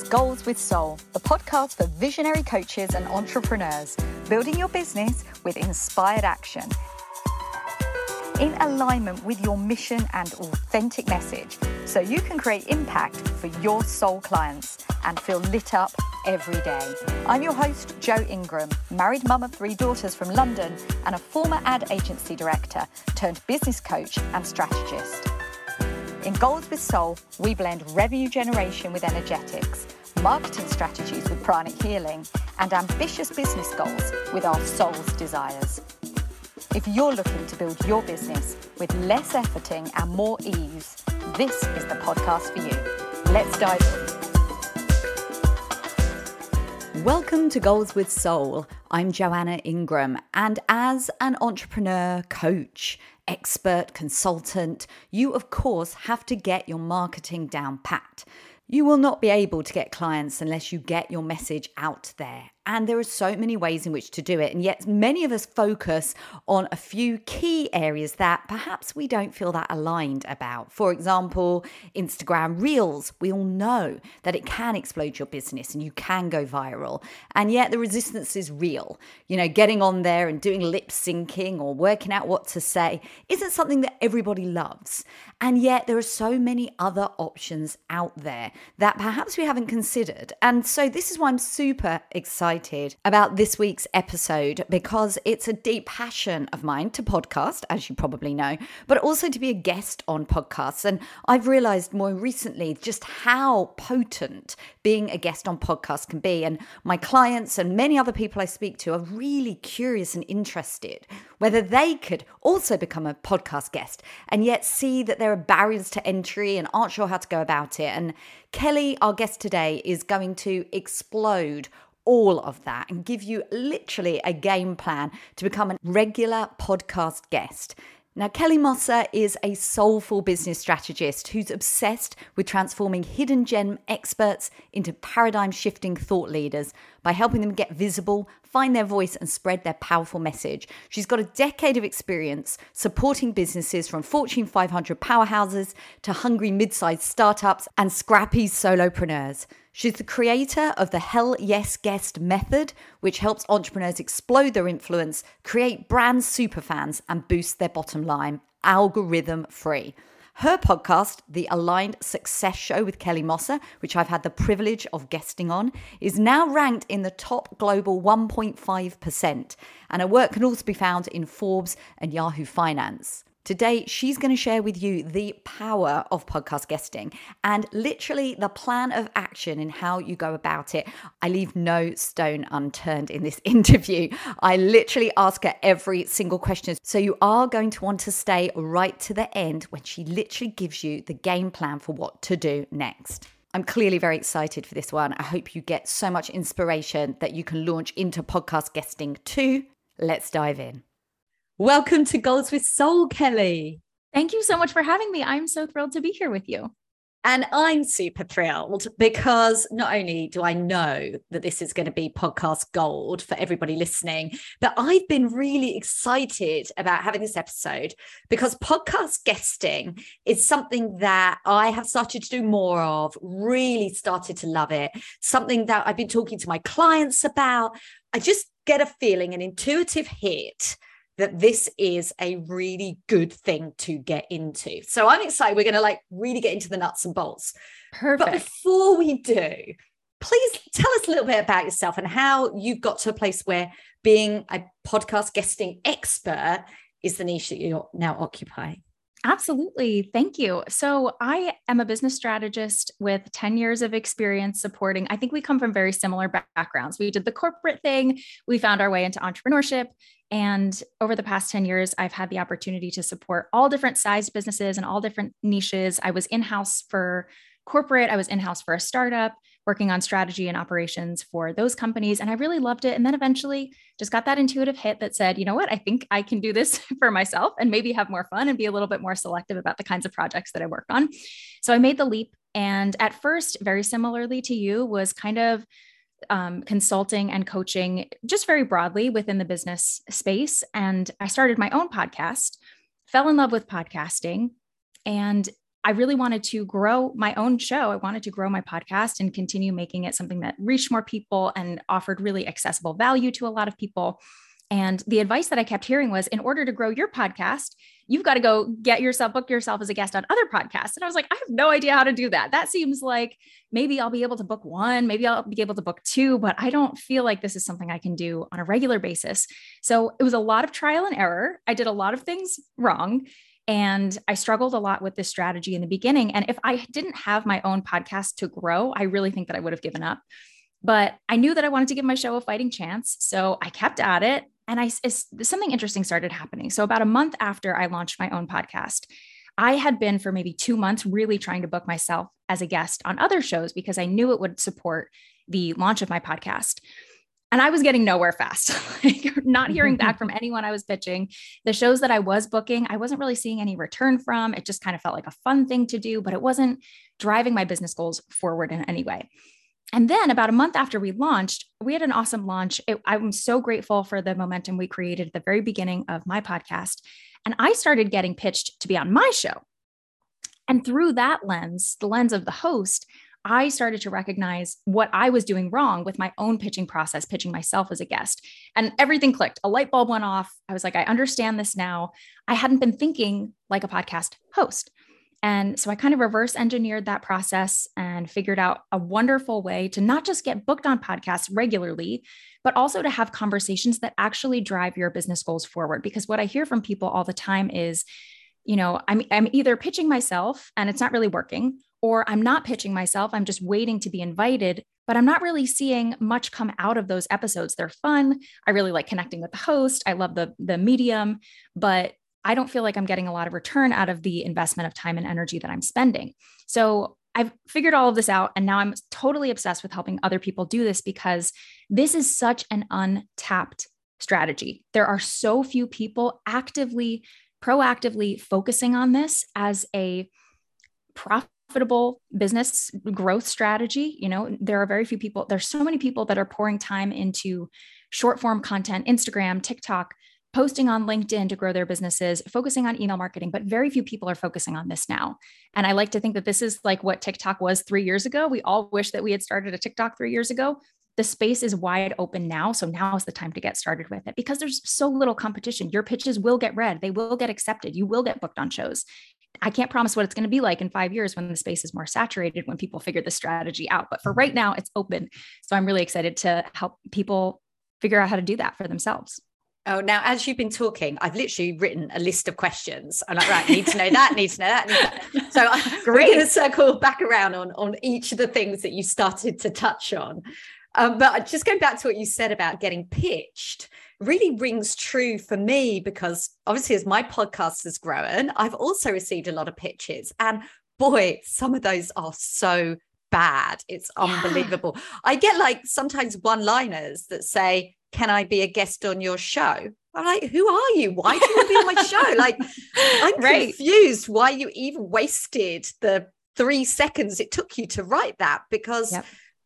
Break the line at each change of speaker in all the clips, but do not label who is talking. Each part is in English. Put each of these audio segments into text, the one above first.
Goals with Soul, the podcast for visionary coaches and entrepreneurs, building your business with inspired action. In alignment with your mission and authentic message, so you can create impact for your soul clients and feel lit up every day. I'm your host, Jo Ingram, married mum of three daughters from London and a former ad agency director turned business coach and strategist. In Goals with Soul, we blend revenue generation with energetics, marketing strategies with pranic healing, and ambitious business goals with our soul's desires. If you're looking to build your business with less efforting and more ease, this is the podcast for you. Let's dive in. Welcome to Goals with Soul. I'm Joanna Ingram, and as an entrepreneur, coach, expert, consultant, you of course have to get your marketing down pat. You will not be able to get clients unless you get your message out there. And there are so many ways in which to do it. And yet, many of us focus on a few key areas that perhaps we don't feel that aligned about. For example, Instagram Reels. We all know that it can explode your business and you can go viral. And yet, the resistance is real. You know, getting on there and doing lip syncing or working out what to say isn't something that everybody loves. And yet, there are so many other options out there that perhaps we haven't considered. And so, this is why I'm super excited excited about this week's episode because it's a deep passion of mine to podcast, as you probably know, but also to be a guest on podcasts. And I've realized more recently just how potent being a guest on podcasts can be. And my clients and many other people I speak to are really curious and interested whether they could also become a podcast guest and yet see that there are barriers to entry and aren't sure how to go about it. And Kelly, our guest today, is going to explode all of that and give you literally a game plan to become a regular podcast guest. Now, Kelly Mossa is a soulful business strategist who's obsessed with transforming hidden gem experts into paradigm shifting thought leaders by helping them get visible, find their voice, and spread their powerful message. She's got a decade of experience supporting businesses from Fortune 500 powerhouses to hungry mid sized startups and scrappy solopreneurs. She's the creator of the Hell Yes Guest method, which helps entrepreneurs explode their influence, create brand superfans, and boost their bottom line algorithm free. Her podcast, The Aligned Success Show with Kelly Mossa, which I've had the privilege of guesting on, is now ranked in the top global 1.5%. And her work can also be found in Forbes and Yahoo Finance. Today, she's going to share with you the power of podcast guesting and literally the plan of action in how you go about it. I leave no stone unturned in this interview. I literally ask her every single question. So you are going to want to stay right to the end when she literally gives you the game plan for what to do next. I'm clearly very excited for this one. I hope you get so much inspiration that you can launch into podcast guesting too. Let's dive in. Welcome to Goals with Soul, Kelly.
Thank you so much for having me. I'm so thrilled to be here with you.
And I'm super thrilled because not only do I know that this is going to be podcast gold for everybody listening, but I've been really excited about having this episode because podcast guesting is something that I have started to do more of, really started to love it, something that I've been talking to my clients about. I just get a feeling, an intuitive hit that this is a really good thing to get into. So I'm excited. We're going to like really get into the nuts and bolts.
Perfect.
But before we do, please tell us a little bit about yourself and how you got to a place where being a podcast guesting expert is the niche that you now occupy.
Absolutely. Thank you. So, I am a business strategist with 10 years of experience supporting. I think we come from very similar backgrounds. We did the corporate thing, we found our way into entrepreneurship. And over the past 10 years, I've had the opportunity to support all different sized businesses and all different niches. I was in house for corporate, I was in house for a startup, working on strategy and operations for those companies. And I really loved it. And then eventually just got that intuitive hit that said, you know what, I think I can do this for myself and maybe have more fun and be a little bit more selective about the kinds of projects that I work on. So I made the leap. And at first, very similarly to you, was kind of um, consulting and coaching just very broadly within the business space. And I started my own podcast, fell in love with podcasting, and I really wanted to grow my own show. I wanted to grow my podcast and continue making it something that reached more people and offered really accessible value to a lot of people. And the advice that I kept hearing was in order to grow your podcast, you've got to go get yourself, book yourself as a guest on other podcasts. And I was like, I have no idea how to do that. That seems like maybe I'll be able to book one, maybe I'll be able to book two, but I don't feel like this is something I can do on a regular basis. So it was a lot of trial and error. I did a lot of things wrong. And I struggled a lot with this strategy in the beginning. And if I didn't have my own podcast to grow, I really think that I would have given up. But I knew that I wanted to give my show a fighting chance. So I kept at it and I something interesting started happening. So about a month after I launched my own podcast, I had been for maybe 2 months really trying to book myself as a guest on other shows because I knew it would support the launch of my podcast. And I was getting nowhere fast, like not hearing back from anyone I was pitching. The shows that I was booking, I wasn't really seeing any return from. It just kind of felt like a fun thing to do, but it wasn't driving my business goals forward in any way. And then about a month after we launched, we had an awesome launch. It, I'm so grateful for the momentum we created at the very beginning of my podcast. And I started getting pitched to be on my show. And through that lens, the lens of the host, I started to recognize what I was doing wrong with my own pitching process, pitching myself as a guest. And everything clicked. A light bulb went off. I was like, I understand this now. I hadn't been thinking like a podcast host. And so I kind of reverse engineered that process and figured out a wonderful way to not just get booked on podcasts regularly, but also to have conversations that actually drive your business goals forward. Because what I hear from people all the time is, you know, I'm, I'm either pitching myself and it's not really working, or I'm not pitching myself. I'm just waiting to be invited, but I'm not really seeing much come out of those episodes. They're fun. I really like connecting with the host. I love the, the medium, but I don't feel like I'm getting a lot of return out of the investment of time and energy that I'm spending. So I've figured all of this out. And now I'm totally obsessed with helping other people do this because this is such an untapped strategy. There are so few people actively, proactively focusing on this as a profitable business growth strategy. You know, there are very few people, there's so many people that are pouring time into short form content, Instagram, TikTok, posting on LinkedIn to grow their businesses, focusing on email marketing, but very few people are focusing on this now. And I like to think that this is like what TikTok was three years ago. We all wish that we had started a TikTok three years ago. The space is wide open now. So now is the time to get started with it because there's so little competition. Your pitches will get read, they will get accepted, you will get booked on shows. I can't promise what it's going to be like in five years when the space is more saturated, when people figure the strategy out. But for right now, it's open. So I'm really excited to help people figure out how to do that for themselves.
Oh, now as you've been talking, I've literally written a list of questions. I'm like, right, need to know that, need to know that. that. So we're going to circle back around on on each of the things that you started to touch on. Um, but just going back to what you said about getting pitched, really rings true for me because obviously, as my podcast has grown, I've also received a lot of pitches, and boy, some of those are so bad. It's unbelievable. Yeah. I get like sometimes one-liners that say can I be a guest on your show? I'm like, who are you? Why do you want to be on my show? Like, I'm right. confused why you even wasted the three seconds it took you to write that because yep.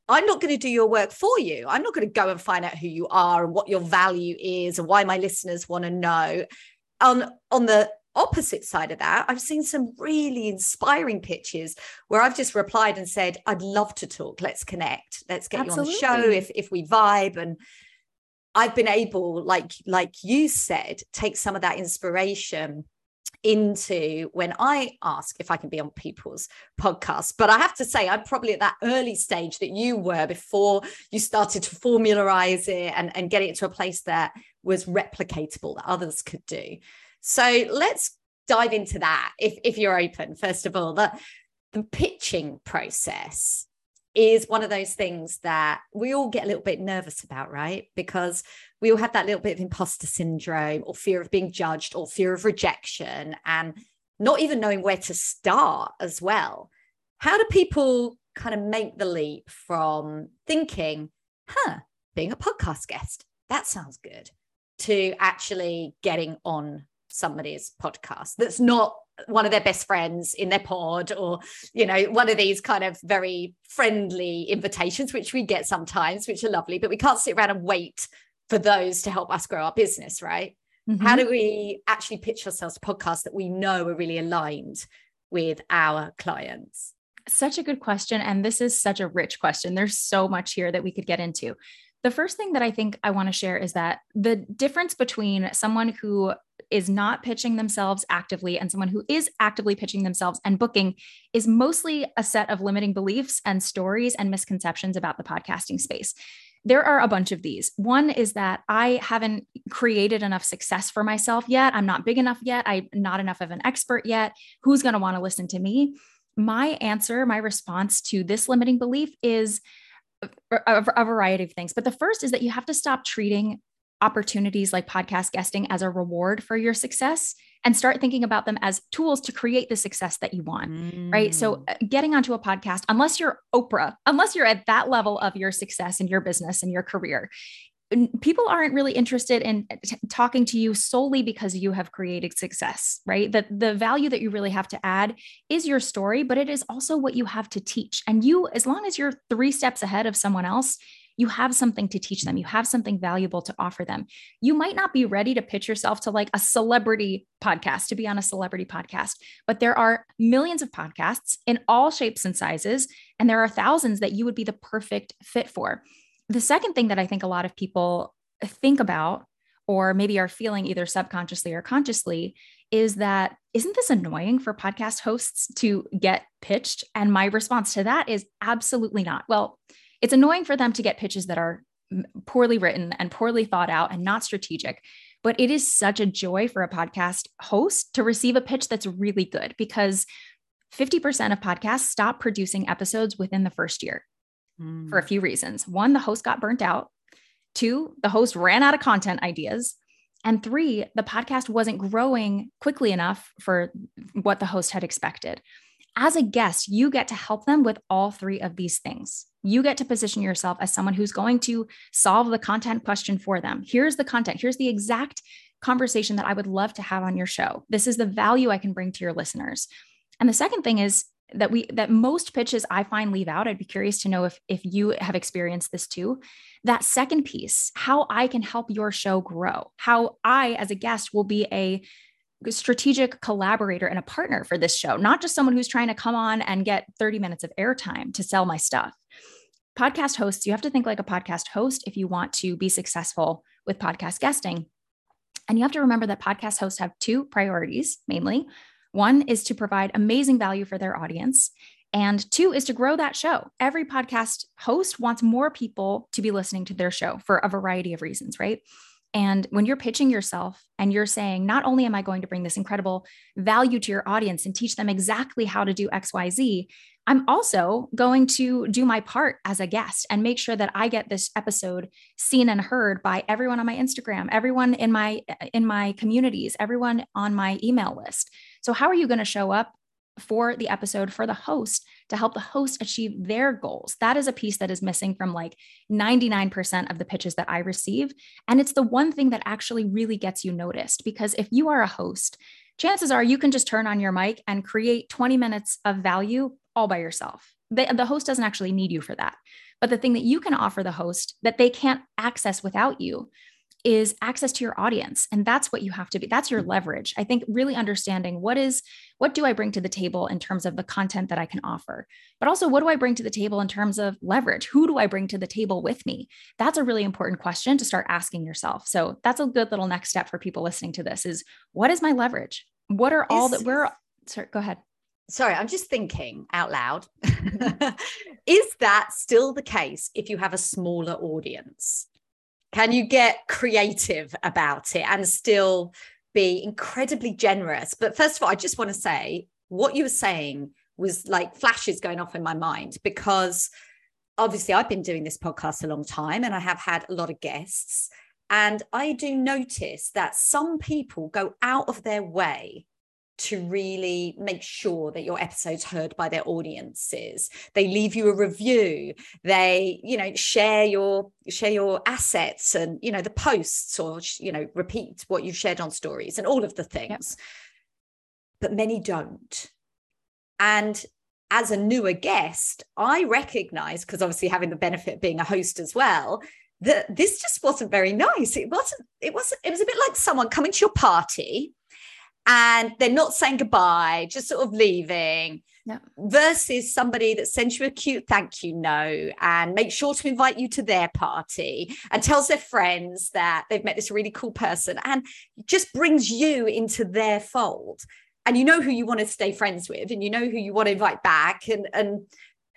I'm not going to do your work for you. I'm not going to go and find out who you are and what your value is and why my listeners want to know. On on the opposite side of that, I've seen some really inspiring pitches where I've just replied and said, I'd love to talk. Let's connect. Let's get Absolutely. you on the show if if we vibe and I've been able, like like you said, take some of that inspiration into when I ask if I can be on people's podcasts. But I have to say, I'm probably at that early stage that you were before you started to formularize it and, and get it to a place that was replicatable that others could do. So let's dive into that if, if you're open. First of all, the, the pitching process is one of those things that we all get a little bit nervous about, right? Because we all have that little bit of imposter syndrome or fear of being judged or fear of rejection and not even knowing where to start as well. How do people kind of make the leap from thinking, huh, being a podcast guest, that sounds good, to actually getting on somebody's podcast that's not one of their best friends in their pod or you know one of these kind of very friendly invitations which we get sometimes which are lovely but we can't sit around and wait for those to help us grow our business right mm-hmm. how do we actually pitch ourselves to podcasts that we know are really aligned with our clients?
Such a good question. And this is such a rich question. There's so much here that we could get into. The first thing that I think I want to share is that the difference between someone who is not pitching themselves actively and someone who is actively pitching themselves and booking is mostly a set of limiting beliefs and stories and misconceptions about the podcasting space. There are a bunch of these. One is that I haven't created enough success for myself yet. I'm not big enough yet. I'm not enough of an expert yet. Who's going to want to listen to me? My answer, my response to this limiting belief is a, a, variety of things. But the first is that you have to stop treating opportunities like podcast guesting as a reward for your success and start thinking about them as tools to create the success that you want. Mm. Right. So, mm. uh, getting onto a podcast, unless you're Oprah, unless you're at that level of your success in your business and your career, people aren't really interested in uh, t- talking to you solely because you have created success right? That the value that you really have to add is your story but it is also what you have to teach. And you as long as you're 3 steps ahead of someone else you have something to teach them. You have something valuable to offer them. You might not be ready to pitch yourself to like a celebrity podcast to be on a celebrity podcast but there are millions of podcasts in all shapes and sizes and there are thousands that you would be the perfect fit for the second thing that I think a lot of people think about, or maybe are feeling either subconsciously or consciously, is that isn't this annoying for podcast hosts to get pitched? And my response to that is absolutely not. Well, it's annoying for them to get pitches that are poorly written and poorly thought out and not strategic. But it is such a joy for a podcast host to receive a pitch that's really good because 50% of podcasts stop producing episodes within the first year mm. for a few reasons. One, the host got burnt out. Two, the host ran out of content ideas. And three, the podcast wasn't growing quickly enough for what the host had expected. As a guest, you get to help them with all three of these things. You get to position yourself as someone who's going to solve the content question for them. Here's the content, here's the exact conversation that I would love to have on your show. This is the value I can bring to your listeners. And the second thing is that we that most pitches I find leave out. I'd be curious to know if if you have experienced this too. That second piece, how I can help your show grow, how I as a guest will be a strategic collaborator and a partner for this show, not just someone who's trying to come on and get 30 minutes of airtime to sell my stuff. Podcast hosts, you have to think like a podcast host if you want to be successful with podcast guesting. And you have to remember that podcast hosts have two priorities mainly. One is to provide amazing value for their audience. And two is to grow that show. Every podcast host wants more people to be listening to their show for a variety of reasons, right? And when you're pitching yourself and you're saying, not only am I going to bring this incredible value to your audience and teach them exactly how to do XYZ, I'm also going to do my part as a guest and make sure that I get this episode seen and heard by everyone on my Instagram, everyone in my in my communities, everyone on my email list. So how are you going to show up for the episode for the host to help the host achieve their goals. That is a piece that is missing from like 99% of the pitches that I receive. And it's the one thing that actually really gets you noticed because if you are a host, chances are you can just turn on your mic and create 20 minutes of value all by yourself. The, the host doesn't actually need you for that. But the thing that you can offer the host that they can't access without you is access to your audience and that's what you have to be that's your leverage. I think really understanding what is what do i bring to the table in terms of the content that i can offer? But also what do i bring to the table in terms of leverage? Who do i bring to the table with me? That's a really important question to start asking yourself. So that's a good little next step for people listening to this is what is my leverage? What are all that we're sorry go ahead.
Sorry, I'm just thinking out loud. Mm-hmm. is that still the case if you have a smaller audience? Can you get creative about it and still be incredibly generous? But first of all, I just want to say what you were saying was like flashes going off in my mind because obviously I've been doing this podcast a long time and I have had a lot of guests. And I do notice that some people go out of their way to really make sure that your episode's heard by their audiences. They leave you a review. They you know share your share your assets and you know the posts or you know repeat what you've shared on stories and all of the things. Yep. but many don't. And as a newer guest i recognize because obviously having the benefit of being a host as well that this just wasn't very nice. It wasn't it wasn't it was a bit like someone coming to your party and they're not saying goodbye, just sort of leaving. Yeah. Versus somebody that sends you a cute thank you note and makes sure to invite you to their party and tells their friends that they've met this really cool person and just brings you into their fold. And you know who you want to stay friends with and you know who you want to invite back and and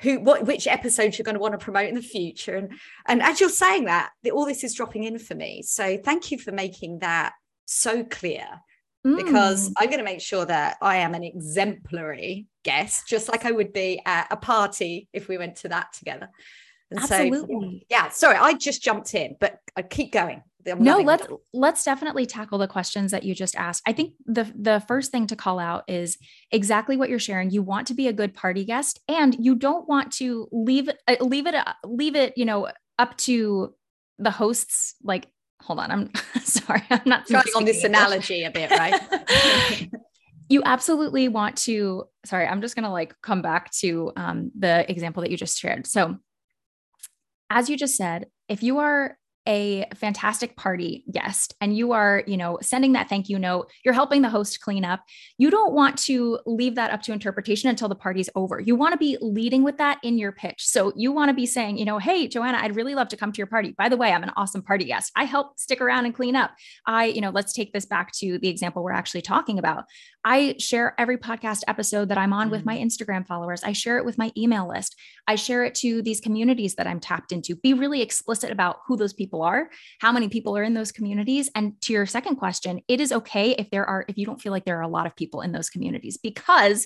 who what which episodes you're going to want to promote in the future and and as you're saying that all this is dropping in for me so thank you for making that so clear mm. because i'm going to make sure that i am an exemplary guest just like i would be at a party if we went to that together
and Absolutely.
So, yeah, sorry, I just jumped in, but I keep going.
I'm no, let's let's definitely tackle the questions that you just asked. I think the the first thing to call out is exactly what you're sharing. You want to be a good party guest, and you don't want to leave uh, leave it uh, leave it you know up to the hosts. Like, hold on, I'm sorry, I'm not
trying on this analogy a bit, right?
you absolutely want to. Sorry, I'm just gonna like come back to um, the example that you just shared. So, as you just said, if you are a fantastic party guest and you are, you know, sending that thank you note, you're helping the host clean up. You don't want to leave that up to interpretation until the party's over. You want to be leading with that in your pitch. So you want to be saying, you know, hey, Joanna, I'd really love to come to your party. By the way, I'm an awesome party guest. I help stick around and clean up. I, you know, let's take this back to the example we're actually talking about. I share every podcast episode that I'm on mm-hmm. with my Instagram followers. I share it with my email list. I share it to these communities that I'm tapped into. Be really explicit about who those people are, how many people are in those communities. And to your second question, it is okay if there are, if you don't feel like there are a lot of people in those communities because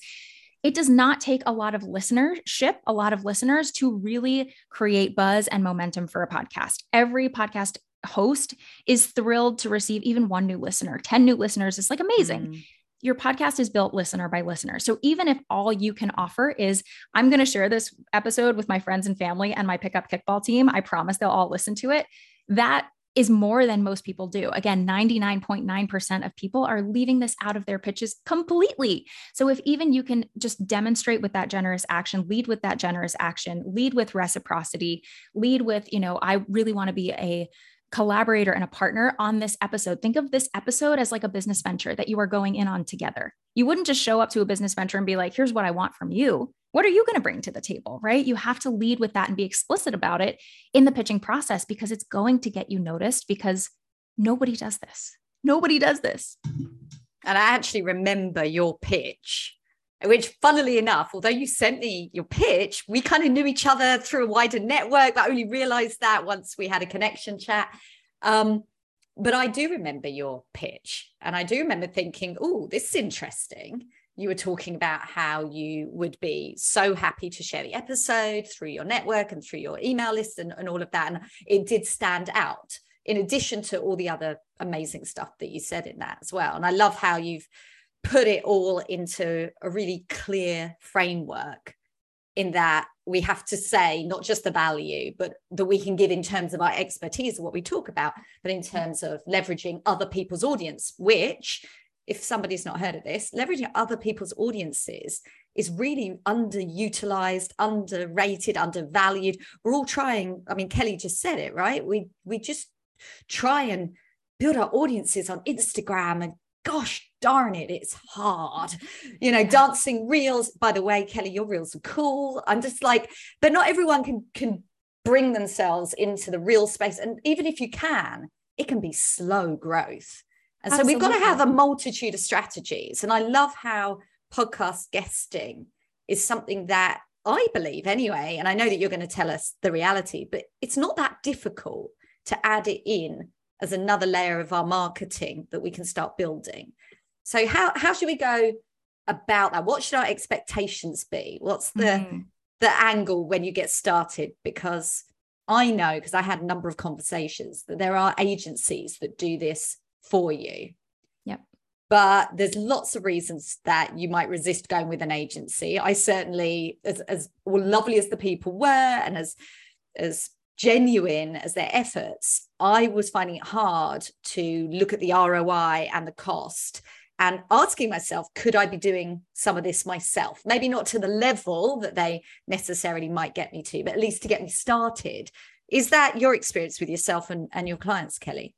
it does not take a lot of listenership, a lot of listeners to really create buzz and momentum for a podcast. Every podcast host is thrilled to receive even one new listener. 10 new listeners is like amazing. Mm your podcast is built listener by listener. So even if all you can offer is, I'm going to share this episode with my friends and family and my pickup kickball team, I promise they'll all listen to it. That is more than most people do. Again, 99.9% of people are leaving this out of their pitches completely. So if even you can just demonstrate with that generous action, lead with that generous action, lead with reciprocity, lead with, you know, I really want to be a collaborator and a partner on this episode. Think of this episode as like a business venture that you are going in on together. You wouldn't just show up to a business venture and be like, here's what I want from you. What are you going to bring to the table? Right. You have to lead with that and be explicit about it in the pitching process because it's going to get you noticed because nobody does this. Nobody does this.
And I actually remember your pitch which funnily enough although you sent me your pitch we kind of knew each other through a wider network. But only realized that once we had a connection chat. Um, but i do remember your pitch and i do remember thinking oh this is interesting. You were talking about how you would be so happy to share the episode through your network and through your email list and, and all of that and it did stand out in addition to all the other amazing stuff that you said in that as well. And i love how you've put it all into a really clear framework in that we have to say not just the value but that we can give in terms of our expertise of what we talk about but in terms of leveraging other people's audience which if somebody's not heard of this leveraging other people's audiences is really underutilized underrated undervalued. We're all trying i mean kelly just said it right? We we just try and build our audiences on instagram and gosh darn it, it's hard. You know, dancing reels. By the way, Kelly, your reels are cool. I'm just like, but not everyone can can bring themselves into the reel space. And even if you can, it can be slow growth. And so we've got to have a multitude of strategies. And I love how podcast guesting is something that I believe anyway. And I know that you're going to tell us the reality, but it's not that difficult to add it in as another layer of our marketing that we can start building. So how how should we go about that? What should our expectations be? What's the mm. the angle when you get started? Because I know because I had a number of conversations that there are agencies that do this for you.
Yep.
But there's lots of reasons that you might resist going with an agency. I certainly, as, as lovely as the people were and as as genuine as their efforts, I was finding it hard to look at the ROI and the cost and asking myself, could I be doing some of this myself? Maybe not to the level that they necessarily might get me to, but at least to get me started. Is that your experience with yourself and, and your clients, Kelly?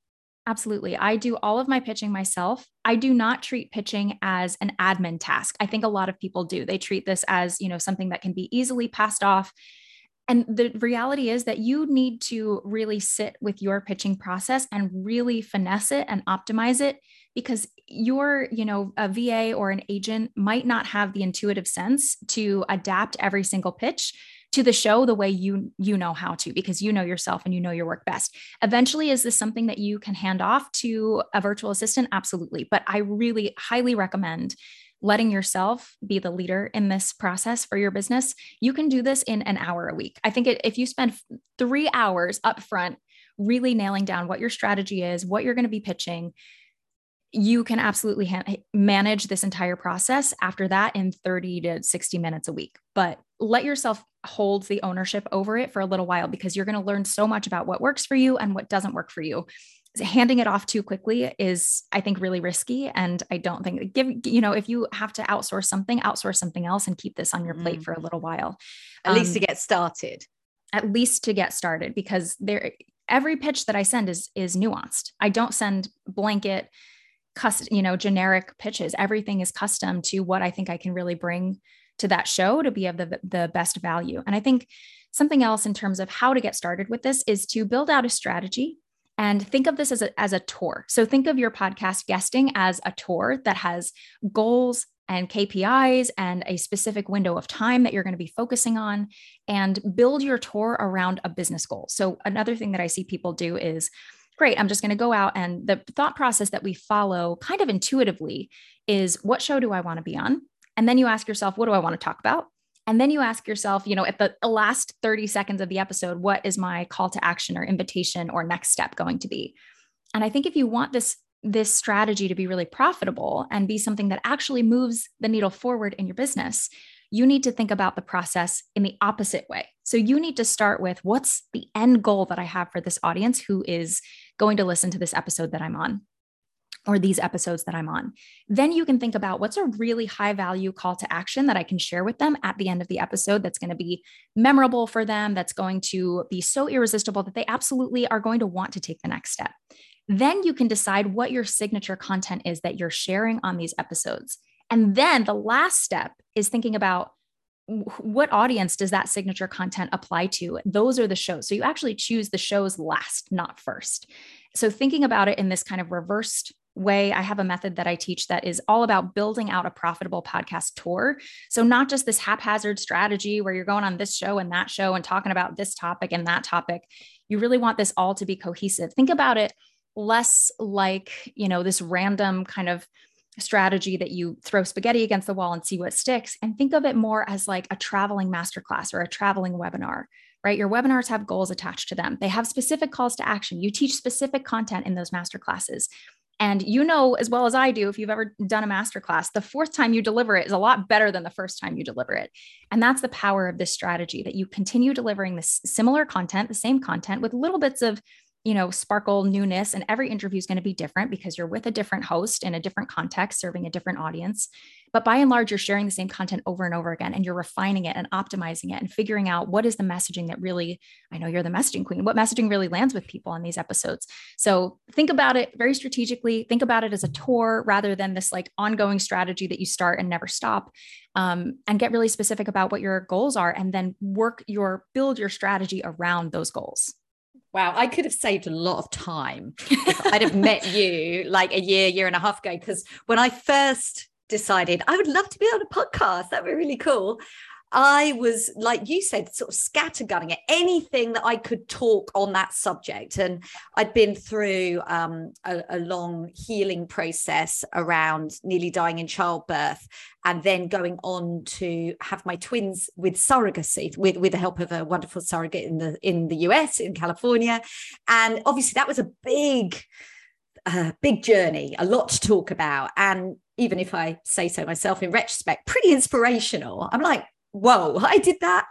Absolutely. I do all of my pitching myself. I do not treat pitching as an admin task. I think a lot of people do. They treat this as, you know, something that can be easily passed off. And the reality is that you need to really sit with your pitching process and really finesse it and optimize it because your, you know, a VA or an agent might not have the intuitive sense to adapt every single pitch to the show the way you you know how to because you know yourself and you know your work best. Eventually is this something that you can hand off to a virtual assistant? Absolutely. But i really highly recommend letting yourself be the leader in this process for your business. You can do this in an hour a week. I think it, if you spend three hours up front really nailing down what your strategy is what you're going to be pitching you can absolutely ha- manage this entire process after that in 30 to 60 minutes a week. But let yourself hold the ownership over it for a little while because you're going to learn so much about what works for you and what doesn't work for you. Handing it off too quickly is i think really risky and i don't think give you know if you have to outsource something outsource something else and keep this on your plate mm. for a little while.
At um, least to um, get started.
at least to get started because there every pitch that i send is is nuanced. I don't send blanket custom, you know, generic pitches. Everything is custom to what I think I can really bring to that show to be of the, the best value. And I think something else in terms of how to get started with this is to build out a strategy and think of this as a, as a tour. So think of your podcast guesting as a tour that has goals and KPIs and a specific window of time that you're going to be focusing on and build your tour around a business goal. So another thing that I see people do is great, I'm just going to go out. And the thought process that we follow kind of intuitively is what show do I want to be on? And then you ask yourself, what do I want to talk about? And then you ask yourself, you know, at the last 30 seconds of the episode, what is my call to action or invitation or next step going to be? And I think if you want this this strategy to be really profitable and be something that actually moves the needle forward in your business, you need to think about the process in the opposite way. So you need to start with what's the end goal that I have for this audience who is going to listen to this episode that I'm on or these episodes that I'm on. Then you can think about what's a really high value call to action that I can share with them at the end of the episode that's going to be memorable for them, that's going to be so irresistible that they absolutely are going to want to take the next step. Then you can decide what your signature content is that you're sharing on these episodes. And then the last step is thinking about what audience does that signature content apply to? Those are the shows. So you actually choose the shows last, not first. So thinking about it in this kind of reversed way, I have a method that I teach that is all about building out a profitable podcast tour. So not just this haphazard strategy where you're going on this show and that show and talking about this topic and that topic. You really want this all to be cohesive. Think about it less like, you know, this random kind of strategy that you throw spaghetti against the wall and see what sticks and think of it more as like a traveling masterclass or a traveling webinar right? Your webinars have goals attached to them. They have specific calls to action. You teach specific content in those masterclasses. And you know as well as I do, if you've ever done a masterclass, the fourth time you deliver it is a lot better than the first time you deliver it. And that's the power of this strategy that you continue delivering this similar content, the same content with little bits of you know, sparkle newness. And every interview is going to be different because you're with a different host in a different context, serving a different audience. But by and large, you're sharing the same content over and over again, and you're refining it and optimizing it and figuring out what is the messaging that really, I know you're the messaging queen, what messaging really lands with people on these episodes. So think about it very strategically. Think about it as a tour rather than this like ongoing strategy that you start and never stop. Um, and get really specific about what your goals are and then work your build your strategy around those goals.
Wow, I could have saved a lot of time if I'd have met you like a year, year and a half ago. Because when I first decided I would love to be on a podcast, that would be really cool. I was, like you said, sort of scattergunning at anything that I could talk on that subject. And I'd been through um, a, a, long healing process around nearly dying in childbirth and then going on to have my twins with surrogacy with, with the help of a wonderful surrogate in the in the US, in California. And obviously that was a big, uh, big journey, a lot to talk about. And even if I say so myself in retrospect, pretty inspirational. I'm like, whoa, I did that.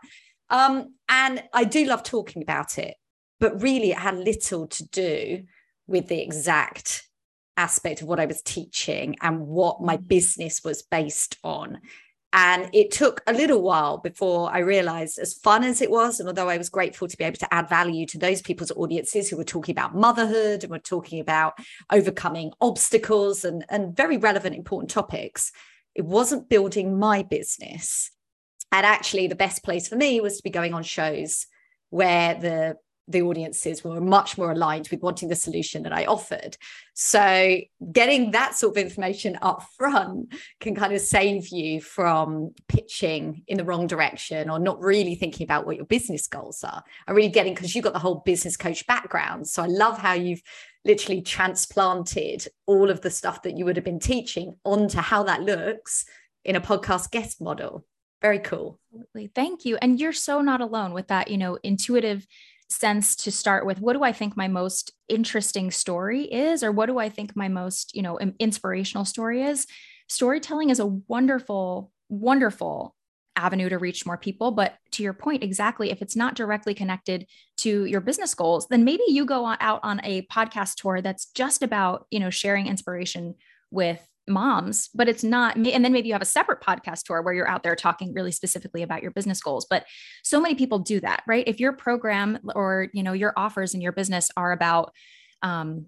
Um, and I do love talking about it, but really it had little to do with the exact aspect of what I was teaching and what my mm. business was based on. And it took a little while before I realized, as fun as it was, and although I was grateful to be able to add value to those people's audiences who were talking about motherhood and were talking about overcoming obstacles and, and very relevant, important topics, it wasn't building my business. And actually, the best place for me was to be going on shows where the the audiences were much more aligned with wanting the solution that I offered. So getting that sort of information up front can kind of save you from pitching in the wrong direction or not really thinking about what your business goals are. I really getting because you've got the whole business coach background. So I love how you've literally transplanted all of the stuff that you would have been teaching onto how that looks in a podcast guest model. Very cool.
Absolutely. Thank you. And you're so not alone with that, you know, intuitive sense to start with what do i think my most interesting story is or what do i think my most you know inspirational story is storytelling is a wonderful wonderful avenue to reach more people but to your point exactly if it's not directly connected to your business goals then maybe you go out on a podcast tour that's just about you know sharing inspiration with moms, but it's not. And then maybe you have a separate podcast tour where you're out there talking really specifically about your business goals. But so many people do that, right? If your program or you know your offers in your business are about, um,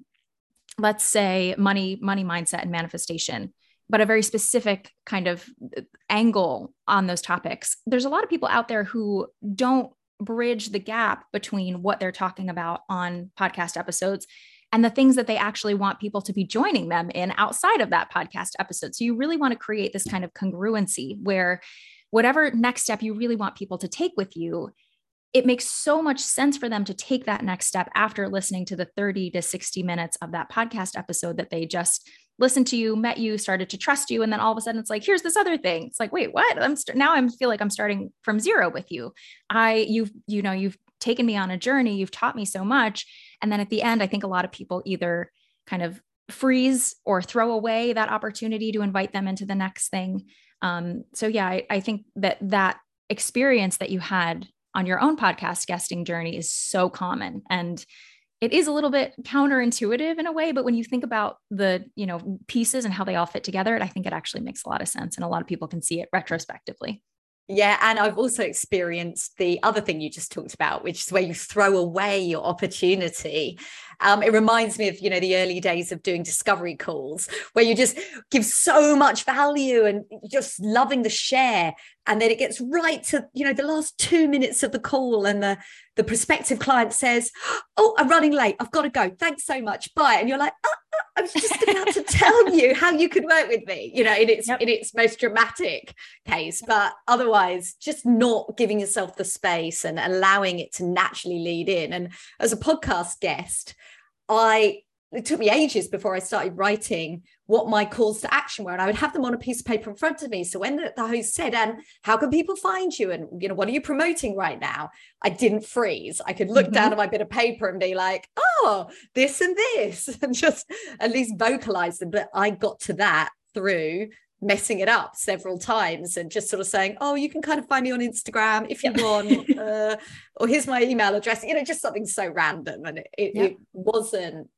let's say, money, money mindset and manifestation, but a very specific kind of uh, angle on those topics. There's a lot of people out there who don't bridge the gap between what they're talking about on podcast episodes and the things that they actually want people to be joining them in outside of that podcast episode. So you really want to create this kind of congruency where whatever next step you really want people to take with you, it makes so much sense for them to take that next step after listening to the 30 to 60 minutes of that podcast episode that they just listened to you, met you, started to trust you, and then all of a sudden it's like, here's this other thing. It's like, wait, what? I'm st- now I feel like I'm starting from zero with you. I you've you know you've taken me on a journey, you've taught me so much, and then at the end, I think a lot of people either kind of freeze or throw away that opportunity to invite them into the next thing. Um, so yeah, I, I think that that experience that you had on your own podcast guesting journey is so common and it is a little bit counterintuitive in a way but when you think about the you know pieces and how they all fit together i think it actually makes a lot of sense and a lot of people can see it retrospectively
yeah, and I've also experienced the other thing you just talked about, which is where you throw away your opportunity. Um, it reminds me of you know the early days of doing discovery calls, where you just give so much value and just loving the share, and then it gets right to you know the last two minutes of the call, and the the prospective client says, "Oh, I'm running late. I've got to go. Thanks so much. Bye." And you're like, oh, I was just about to tell you how you could work with me, you know, in its yep. in its most dramatic case. But otherwise, just not giving yourself the space and allowing it to naturally lead in. And as a podcast guest, I it took me ages before I started writing what my calls to action were. And I would have them on a piece of paper in front of me. So when the, the, host said, and how can people find you? And, you know, what are you promoting right now? I didn't freeze. I could look mm-hmm. down at my bit of paper and be like, oh, this and this, and just at least vocalize them. But I got to that through messing it up several times and just sort of saying, oh, you can kind of find me on Instagram if you want, uh, or here's my email address, you know, just something so random. And it, it, it wasn't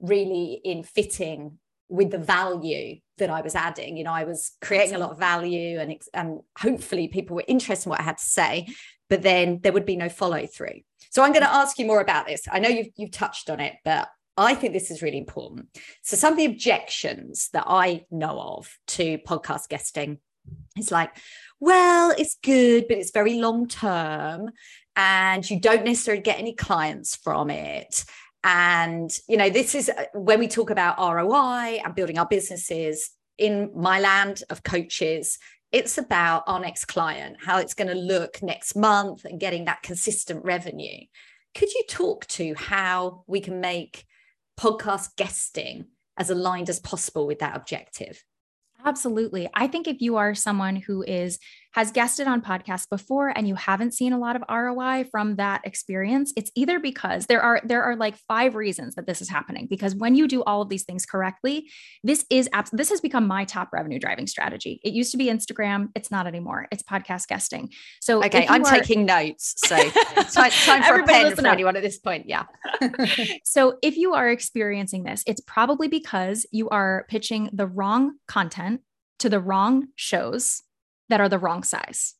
really in fitting with the value that I was adding. You know, I was creating a lot of value and, and hopefully people were interested in what I had to say, but then there would be no follow through. So I'm going to ask you more about this. I know you've, you've touched on it, but I think this is really important. So some of the objections that I know of to podcast guesting is like, well, it's good, but it's very long term and you don't necessarily get any clients from it and, you know, this is uh, when we talk about ROI and building our businesses in my land of coaches, it's about our next client, how it's going to look next month and getting that consistent revenue. Could you talk to how we can make podcast guesting as aligned as possible with that objective?
Absolutely. I think if you are someone who is has guested on podcasts before and you haven't seen a lot of ROI from that experience, it's either because there are there are like five reasons that this is happening because when you do all of these things correctly, this is abs- this has become my top revenue driving strategy. It used to be Instagram, it's not anymore. It's podcast guesting. So
Okay, I'm are- taking notes. So it's time for a pen for anyone at this point, yeah.
so if you are experiencing this, it's probably because you are pitching the wrong content to the wrong shows that are the wrong size.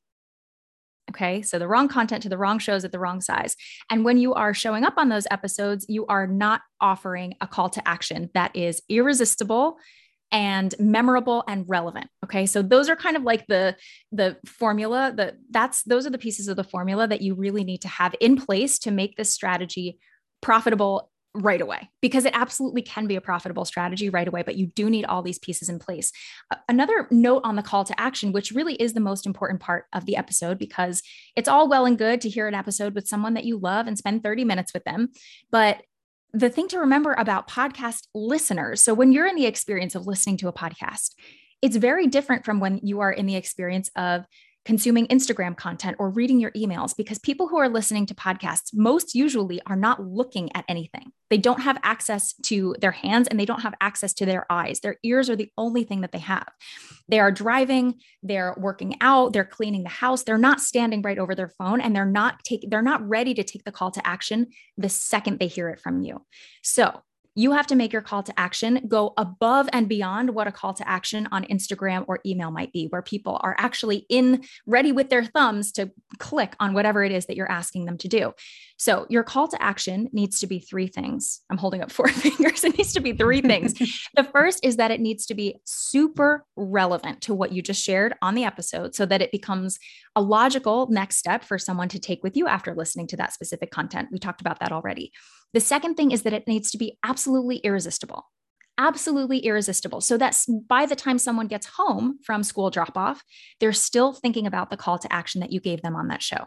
Okay. So the wrong content to the wrong shows at the wrong size. And when you are showing up on those episodes, you are not offering a call to action that is irresistible and memorable and relevant okay so those are kind of like the the formula that that's those are the pieces of the formula that you really need to have in place to make this strategy profitable right away because it absolutely can be a profitable strategy right away but you do need all these pieces in place. Another note on the call to action which really is the most important part of the episode because it's all well and good to hear an episode with someone that you love and spend 30 minutes with them but the thing to remember about podcast listeners so when you're in the experience of listening to a podcast it's very different from when you are in the experience of consuming Instagram content or reading your emails because people who are listening to podcasts most usually are not looking at anything. They don't have access to their hands and they don't have access to their eyes. Their ears are the only thing that they have. They are driving, they're working out, they're cleaning the house. They're not standing right over their phone and they're not taking they're not ready to take the call to action the second they hear it from you. So, you have to make your call to action go above and beyond what a call to action on Instagram or email might be, where people are actually in ready with their thumbs to click on whatever it is that you're asking them to do. So, your call to action needs to be three things. I'm holding up four fingers. It needs to be three things. the first is that it needs to be super relevant to what you just shared on the episode so that it becomes a logical next step for someone to take with you after listening to that specific content. We talked about that already. The second thing is that it needs to be absolutely irresistible absolutely irresistible. So that by the time someone gets home from school drop off, they're still thinking about the call to action that you gave them on that show.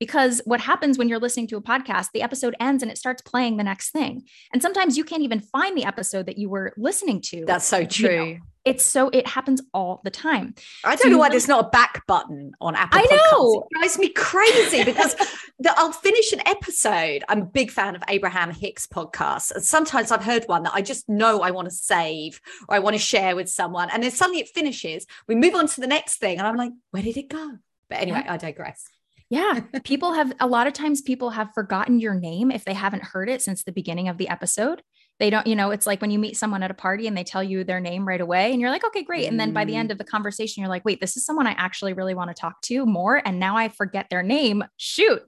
Because what happens when you're listening to a podcast, the episode ends and it starts playing the next thing. And sometimes you can't even find the episode that you were listening to.
That's so true. You know,
it's so it happens all the time.
I don't so know why there's not a back button on Apple. I Podcasts. know it drives me crazy because the, I'll finish an episode. I'm a big fan of Abraham Hicks podcasts, and sometimes I've heard one that I just know I want to save or I want to share with someone, and then suddenly it finishes. We move on to the next thing, and I'm like, where did it go? But anyway, yeah. I digress.
Yeah. People have a lot of times people have forgotten your name if they haven't heard it since the beginning of the episode they don't you know it's like when you meet someone at a party and they tell you their name right away and you're like okay great. And then by the end mm. of the conversation you're like wait this is someone i actually really want to talk to more and now i forget their name. Shoot.